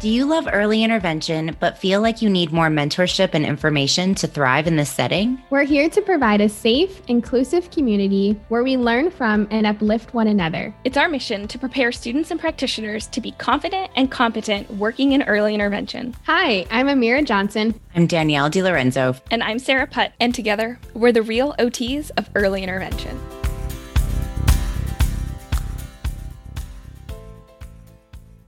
Do you love early intervention but feel like you need more mentorship and information to thrive in this setting? We're here to provide a safe, inclusive community where we learn from and uplift one another. It's our mission to prepare students and practitioners to be confident and competent working in early intervention. Hi, I'm Amirra Johnson. I'm Danielle DeLorenzo. And I'm Sarah Putt. And together, we're the real OTs of early intervention.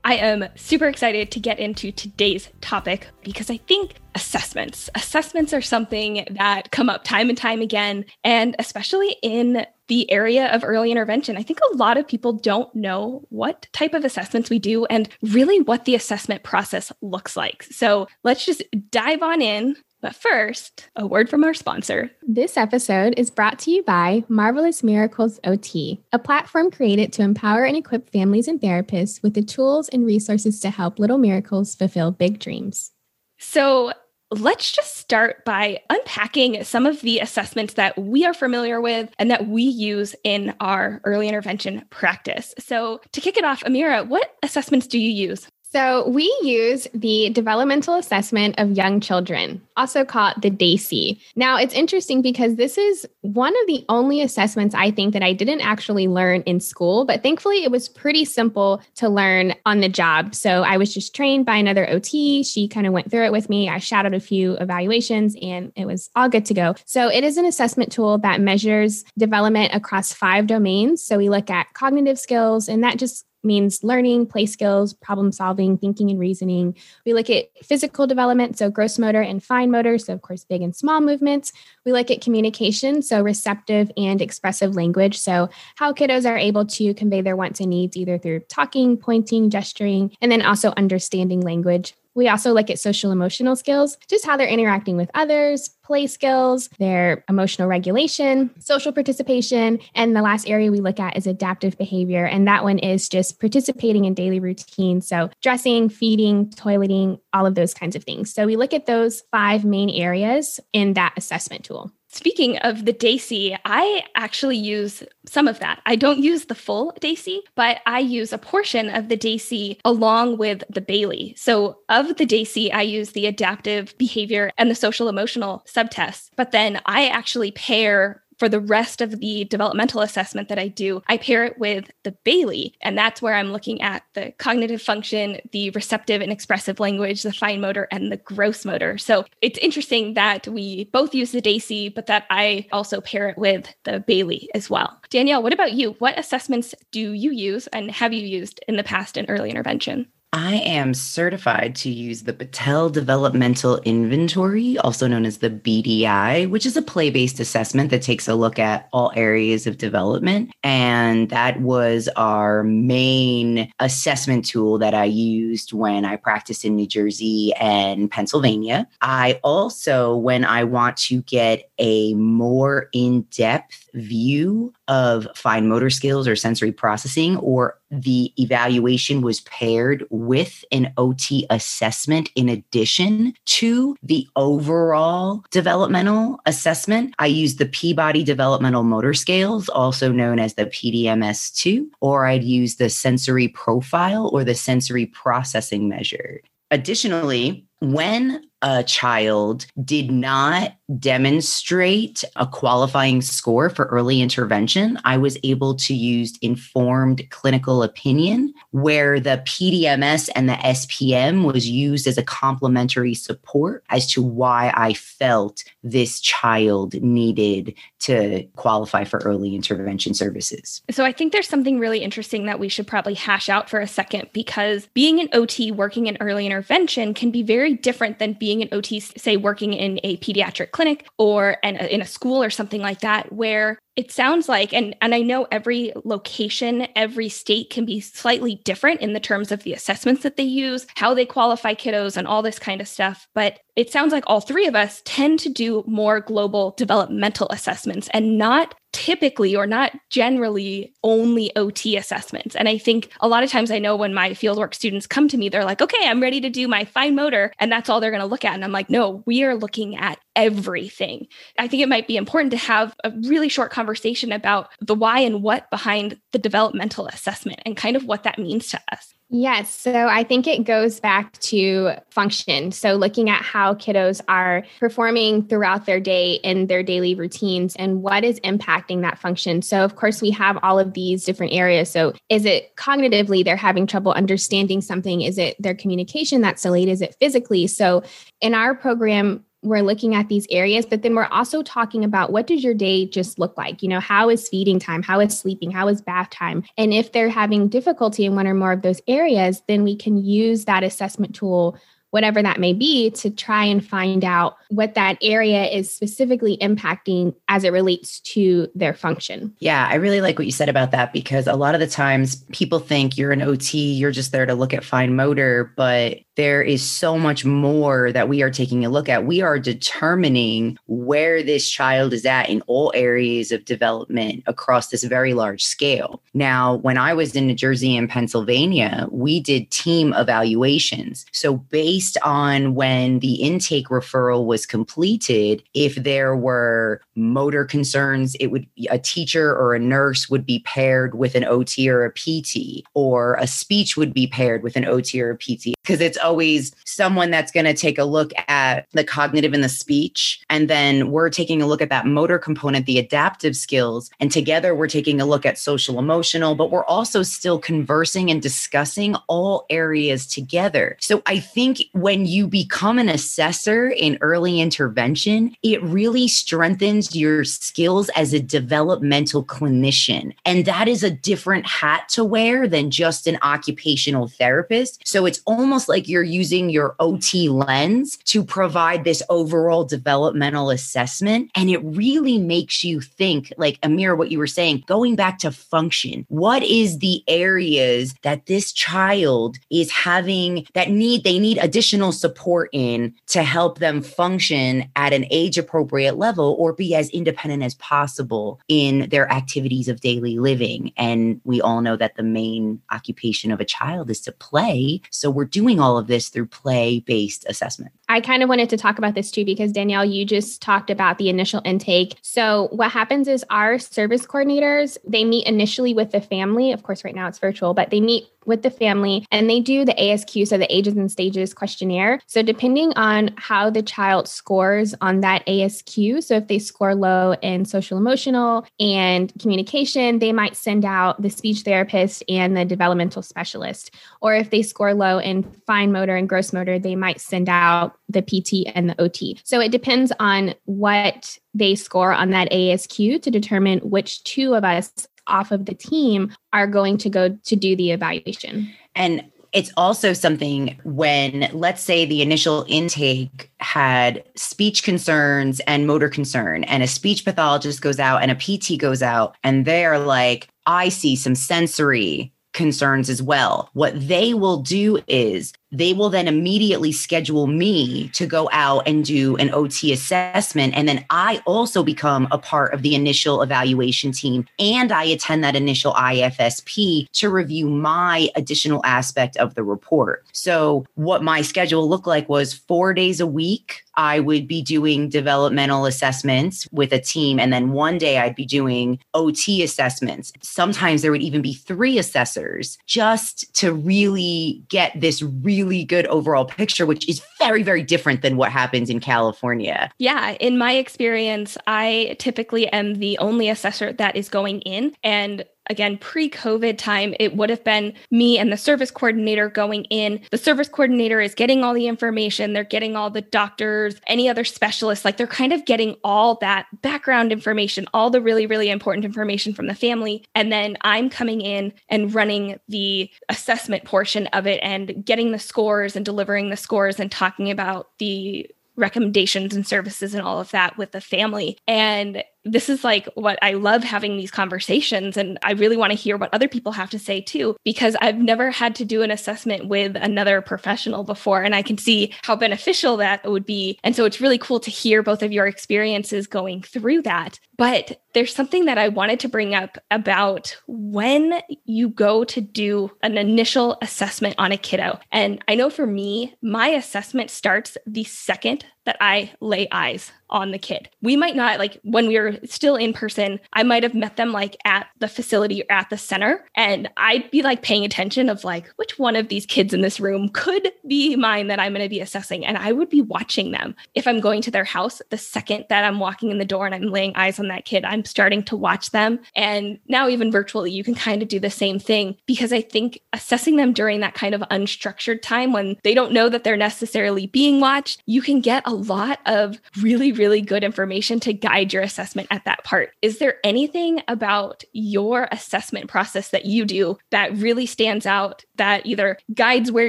I am super excited to get into today's topic because I think assessments, assessments are something that come up time and time again, and especially in the area of early intervention. I think a lot of people don't know what type of assessments we do and really what the assessment process looks like. So let's just dive on in but first, a word from our sponsor. This episode is brought to you by Marvelous Mirracles OT, a platform created to empower and equip families and therapists with the tools and resources to help little miracles fulfill big dreams. So, let's just start by unpacking some of the assessments that we are familiar with and that we use in our early intervention practice. So, to kick it off, Amirra, what assessments do you use? So, we use the developmental assessment of young children, also called the DAYC. Now, it's interesting because this is one of the only assessments I think that I didn't actually learn in school, but thankfully it was pretty simple to learn on the job. So, I was just trained by another OT. She kind of went through it with me. I shadowed a few evaluations and it was all good to go. So, it is an assessment tool that measures development across five domains. So, we look at cognitive skills, and that just means learning, play skills, problem solving, thinking, and reasoning. We look at physical development, so gross motor and fine motor, so of course, big and small movements. We look at communication, so receptive and expressive language, so how kiddos are able to convey their wants and needs either through talking, pointing, gesturing, and then also understanding language. We also look at social emotional skills, just how they're interacting with others, play skills, their emotional regulation, social participation. And the last area we look at is adaptive behavior. And that one is just participating in daily routines. So, dressing, feeding, toileting, all of those kinds of things. So, we look at those five main areas in that assessment tool. Speaking of the DAYC, I actually use some of that. I don't use the full DAYC, but I use a portion of the DAYC along with the Bayley. So, of the DAYC, I use the adaptive behavior and the social emotional subtests. But then I actually pair for the rest of the developmental assessment that I do, I pair it with the Bayley. And that's where I'm looking at the cognitive function, the receptive and expressive language, the fine motor, and the gross motor. So it's interesting that we both use the DAYC, but that I also pair it with the Bayley as well. Danielle, what about you? What assessments do you use and have you used in the past in early intervention? I am certified to use the Battelle Developmental Inventory, also known as the BDI, which is a play based assessment that takes a look at all areas of development. And that was our main assessment tool that I used when I practiced in New Jersey and Pennsylvania. I also, when I want to get a more in depth view of fine motor skills or sensory processing, or the evaluation was paired with an OT assessment in addition to the overall developmental assessment. I use the Peabody Developmental Motor Scales, also known as the PDMS 2, or I'd use the sensory profile or the sensory processing measure. Additionally, when a child did not demonstrate a qualifying score for early intervention, I was able to use informed clinical opinion, where the PDMS and the SPM was used as a complementary support as to why I felt this child needed to qualify for early intervention services. So I think there's something really interesting that we should probably hash out for a second because being an OT working in early intervention can be very different than being an OT, say working in a pediatric clinic or an, in a school or something like that, where it sounds like and and I know every location, every state can be slightly different in the terms of the assessments that they use, how they qualify kiddos and all this kind of stuff, but it sounds like all three of us tend to do more global developmental assessments and not typically or not generally only OT assessments. And I think a lot of times I know when my fieldwork students come to me, they're like, okay, I'm ready to do my fine motor. And that's all they're going to look at. And I'm like, no, we are looking at everything. I think it might be important to have a really short conversation about the why and what behind the developmental assessment and kind of what that means to us. Yes. So I think it goes back to function. So looking at how kiddos are performing throughout their day in their daily routines and what is impacting that function. So, of course, we have all of these different areas. So, is it cognitively they're having trouble understanding something? Is it their communication that's delayed? Is it physically? So, in our program, we're looking at these areas but then we're also talking about what does your day just look like? You know how is feeding time? How is sleeping? How is bath time? And if they're having difficulty in one or more of those areas then we can use that assessment tool whatever that may be, to try and find out what that area is specifically impacting as it relates to their function. Yeah, I really like what you said about that because a lot of the times people think you're an OT, you're just there to look at fine motor, but there is so much more that we are taking a look at. We are determining where this child is at in all areas of development across this very large scale. Now, when I was in New Jersey and Pennsylvania, we did team evaluations. So, based on when the intake referral was completed, if there were motor concerns, it would a teacher or a nurse would be paired with an OT or a PT, or a speech would be paired with an OT or a PT because it's always someone that's going to take a look at the cognitive and the speech. And then we're taking a look at that motor component, the adaptive skills. And together we're taking a look at social emotional, but we're also still conversing and discussing all areas together. So I think when you become an assessor in early intervention, it really strengthens your skills as a developmental clinician. And that is a different hat to wear than just an occupational therapist. So it's almost like you're using your OT lens to provide this overall developmental assessment. And it really makes you think, like Amir, what you were saying, going back to function, what is the areas that this child is having that need, they need additional support in to help them function at an age appropriate level or be as independent as possible in their activities of daily living. And we all know that the main occupation of a child is to play. So we're doing all of this through play based assessment. I kind of wanted to talk about this too because Danielle, you just talked about the initial intake. So what happens is our service coordinators, they meet initially with the family. Of course, right now it's virtual, but they meet with the family and they do the ASQ, so the ages and stages questionnaire. So, depending on how the child scores on that ASQ, so if they score low in social emotional and communication, they might send out the speech therapist and the developmental specialist. Or if they score low in fine motor and gross motor, they might send out the PT and the OT. So, it depends on what they score on that ASQ to determine which two of us off of the team are going to go to do the evaluation. And it's also something when, let's say, the initial intake had speech concerns and motor concern, and a speech pathologist goes out and a PT goes out, and they're like, I see some sensory concerns as well. What they will do is they will then immediately schedule me to go out and do an OT assessment. And then I also become a part of the initial evaluation team and I attend that initial IFSP to review my additional aspect of the report. So, what my schedule looked like was four days a week. I would be doing developmental assessments with a team. And then one day I'd be doing OT assessments. Sometimes there would even be three assessors just to really get this really really good overall picture, which is very, very different than what happens in California. Yeah. In my experience, I typically am the only assessor that is going in. And again, pre COVID time, it would have been me and the service coordinator going in. The service coordinator is getting all the information, they're getting all the doctors, any other specialists, like they're kind of getting all that background information, all the really, really important information from the family. And then I'm coming in and running the assessment portion of it and getting the scores and delivering the scores and talking about the recommendations and services and all of that with the family. And this is like what I love having these conversations. And I really want to hear what other people have to say too, because I've never had to do an assessment with another professional before. And I can see how beneficial that would be. And so it's really cool to hear both of your experiences going through that. But there's something that I wanted to bring up about when you go to do an initial assessment on a kiddo. And I know for me, my assessment starts the second that I lay eyes on the kid. We might not, like when we were still in person, I might have met them like at the facility or at the center. And I'd be like paying attention of like, which one of these kids in this room could be mine that I'm going to be assessing. And I would be watching them. If I'm going to their house, the second that I'm walking in the door and I'm laying eyes on that kid, I'm starting to watch them. And now, even virtually, you can kind of do the same thing because I think assessing them during that kind of unstructured time when they don't know that they're necessarily being watched, you can get a lot of really, really good information to guide your assessment at that part. Is there anything about your assessment process that you do that really stands out that either guides where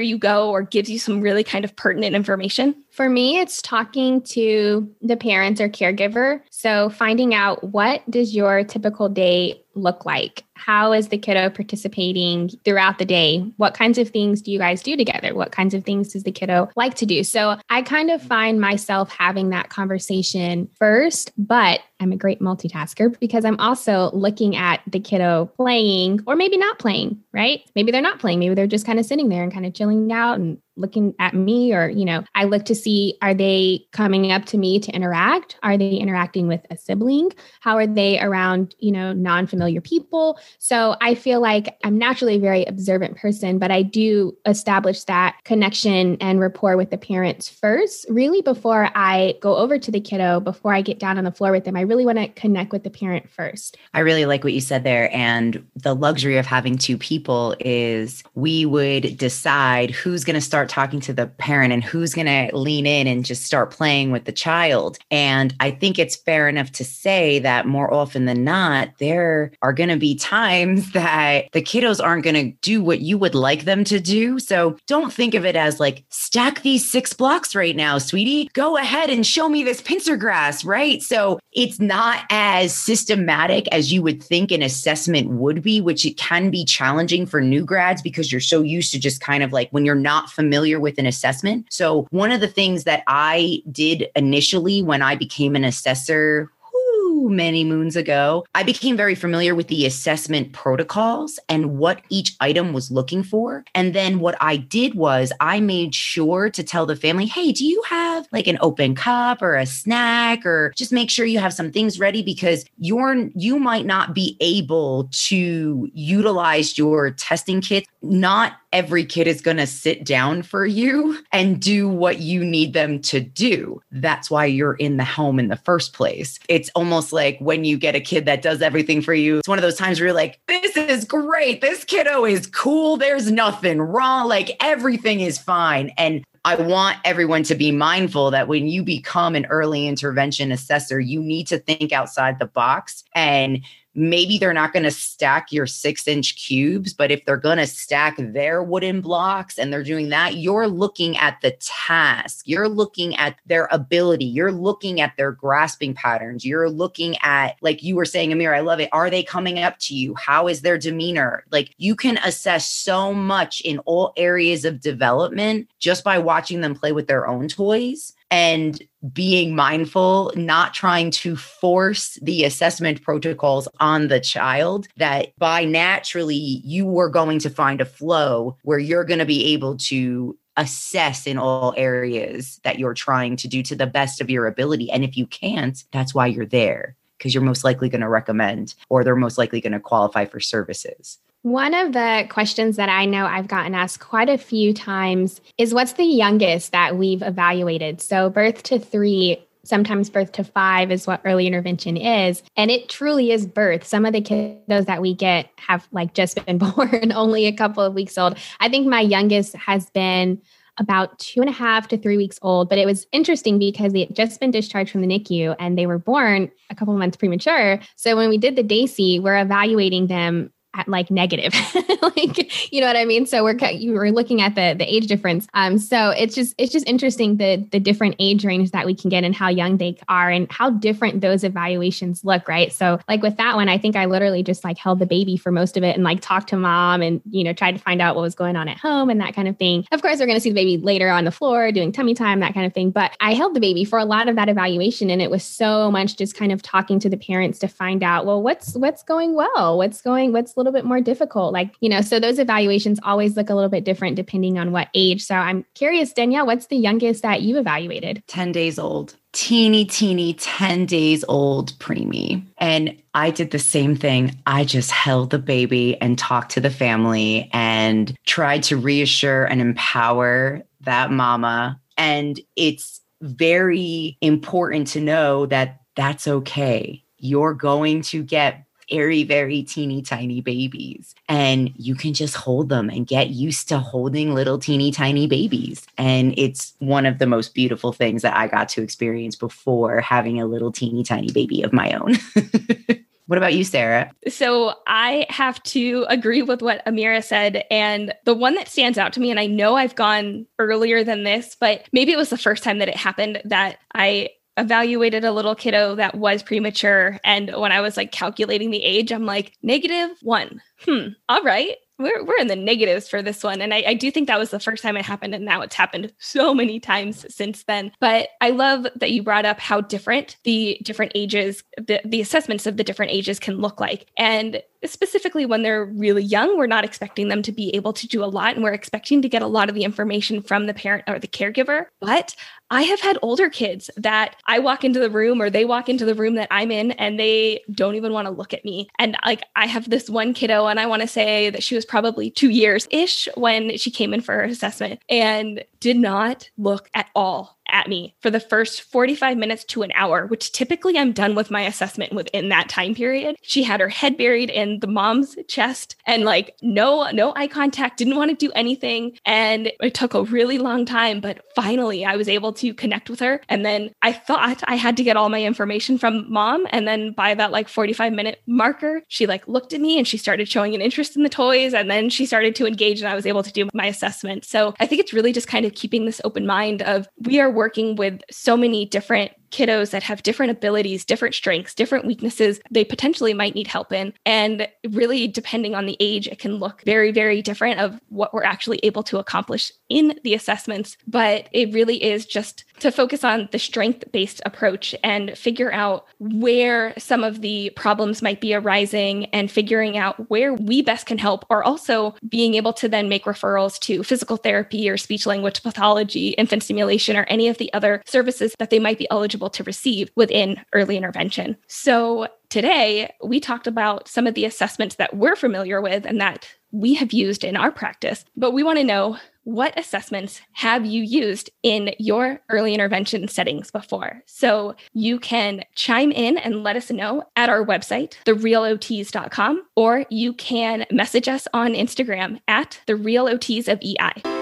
you go or gives you some really kind of pertinent information? For me, it's talking to the parents or caregiver. So finding out what does your typical day look like? How is the kiddo participating throughout the day? What kinds of things do you guys do together? What kinds of things does the kiddo like to do? So I kind of find myself having that conversation first, but I'm a great multitasker because I'm also looking at the kiddo playing or maybe not playing, right? Maybe they're not playing. Maybe they're just kind of sitting there and kind of chilling out and looking at me or you know i look to see are they coming up to me to interact are they interacting with a sibling how are they around you know non-familiar people. So i feel like i'm naturally a very observant person but i do establish that connection and rapport with the parents first really before i go over to the kiddo before i get down on the floor with them. I really want to connect with the parent first. I really like what you said there and the luxury of having two people is we would decide who's going to start talking to the parent and who's going to lean in and just start playing with the child. And I think it's fair enough to say that more often than not, are going to be times that the kiddos aren't going to do what you would like them to do. So don't think of it as like, stack these six blocks right now, sweetie. Go ahead and show me this pincer grasp, right? So it's not as systematic as you would think an assessment would be, which it can be challenging for new grads because you're so used to just kind of like when you're not familiar with an assessment. So, one of the things that I did initially when I became an assessor many moons ago, I became very familiar with the assessment protocols and what each item was looking for. And then what I did was I made sure to tell the family, hey, do you have like an open cup or a snack or just make sure you have some things ready because you're you might not be able to utilize your testing kit. Not every kid is going to sit down for you and do what you need them to do. That's why you're in the home in the first place. It's almost like when you get a kid that does everything for you, it's one of those times where you're like, this is great. This kiddo is cool. There's nothing wrong. Like everything is fine. And I want everyone to be mindful that when you become an early intervention assessor, you need to think outside the box and maybe they're not going to stack your six inch cubes, but if they're going to stack their wooden blocks and they're doing that, you're looking at the task. You're looking at their ability. You're looking at their grasping patterns. You're looking at, like you were saying, Amir, I love it. Are they coming up to you? How is their demeanor? Like you can assess so much in all areas of development just by watching them play with their own toys and being mindful, not trying to force the assessment protocols on the child, that by naturally you were going to find a flow where you're going to be able to assess in all areas that you're trying to do to the best of your ability. And if you can't, that's why you're there because you're most likely going to recommend or they're most likely going to qualify for services. One of the questions that I know I've gotten asked quite a few times is what's the youngest that we've evaluated? So, birth to three, sometimes birth to five is what early intervention is. And it truly is birth. Some of the kiddos that we get have like just been born, only a couple of weeks old. I think my youngest has been about two and a half to three weeks old. But it was interesting because they had just been discharged from the NICU and they were born a couple months premature. So when we did the DAYC, we're evaluating them at like negative, like you know what I mean. So we're you were looking at the the age difference. Um, so it's just it's just interesting the the different age range that we can get and how young they are and how different those evaluations look, right? So like with that one, I think I literally just like held the baby for most of it and like talked to mom and you know tried to find out what was going on at home and that kind of thing. Of course, we're going to see the baby later on the floor doing tummy time, that kind of thing. But I held the baby for a lot of that evaluation, and it was so much just kind of talking to the parents to find out well what's what's going well, what's going what's little bit more difficult, like you know. So those evaluations always look a little bit different depending on what age. So I'm curious, Danielle, what's the youngest that you evaluated? 10 days old teeny, teeny 10 days old preemie. And I did the same thing. I just held the baby and talked to the family and tried to reassure and empower that mama. And it's very important to know that that's okay. You're going to get very, very teeny tiny babies. And you can just hold them and get used to holding little teeny tiny babies. And it's one of the most beautiful things that I got to experience before having a little teeny tiny baby of my own. What about you, Sarah? So I have to agree with what Amirra said. And the one that stands out to me, and I know I've gone earlier than this, but maybe it was the first time that it happened that I evaluated a little kiddo that was premature. And when I was like calculating the age, I'm like, negative one. Hmm. All right we're, we're in the negatives for this one. And I, I, do think that was the first time it happened. And now it's happened so many times since then. But I love that you brought up how different the different ages, the, the assessments of the different ages can look like. And specifically when they're really young, we're not expecting them to be able to do a lot. And we're expecting to get a lot of the information from the parent or the caregiver. But I have had older kids that I walk into the room or they walk into the room that I'm in and they don't even want to look at me. And like I have this one kiddo, and I want to say that she was probably two years ish when she came in for her assessment and did not look at all at me for the first 45 minutes to an hour, which typically I'm done with my assessment within that time period. She had her head buried in the mom's chest and like no no eye contact, didn't want to do anything and it took a really long time, but finally I was able to connect with her and then I thought I had to get all my information from mom and then by that like 45 minute marker, she like looked at me and she started showing an interest in the toys and then she started to engage and I was able to do my assessment. So I think it's really just kind of keeping this open mind of we are working with so many different kiddos that have different abilities, different strengths, different weaknesses they potentially might need help in. And really, depending on the age, it can look very, very different of what we're actually able to accomplish in the assessments. But it really is just to focus on the strength based approach and figure out where some of the problems might be arising and figuring out where we best can help, or also being able to then make referrals to physical therapy or speech language pathology, infant stimulation, or any of the other services that they might be eligible to receive within early intervention. So today we talked about some of the assessments that we're familiar with and that we have used in our practice, but we want to know what assessments have you used in your early intervention settings before? So you can chime in and let us know at our website, therealots.com, or you can message us on Instagram at the of EI.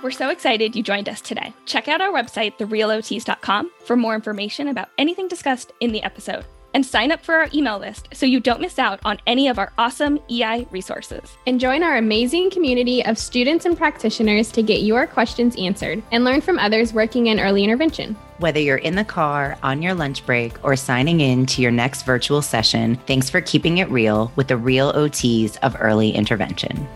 We're so excited you joined us today. Check out our website, therealots.com, for more information about anything discussed in the episode. And sign up for our email list so you don't miss out on any of our awesome EI resources. And join our amazing community of students and practitioners to get your questions answered and learn from others working in early intervention. Whether you're in the car, on your lunch break, or signing in to your next virtual session, thanks for keeping it real with the real OTs of early intervention.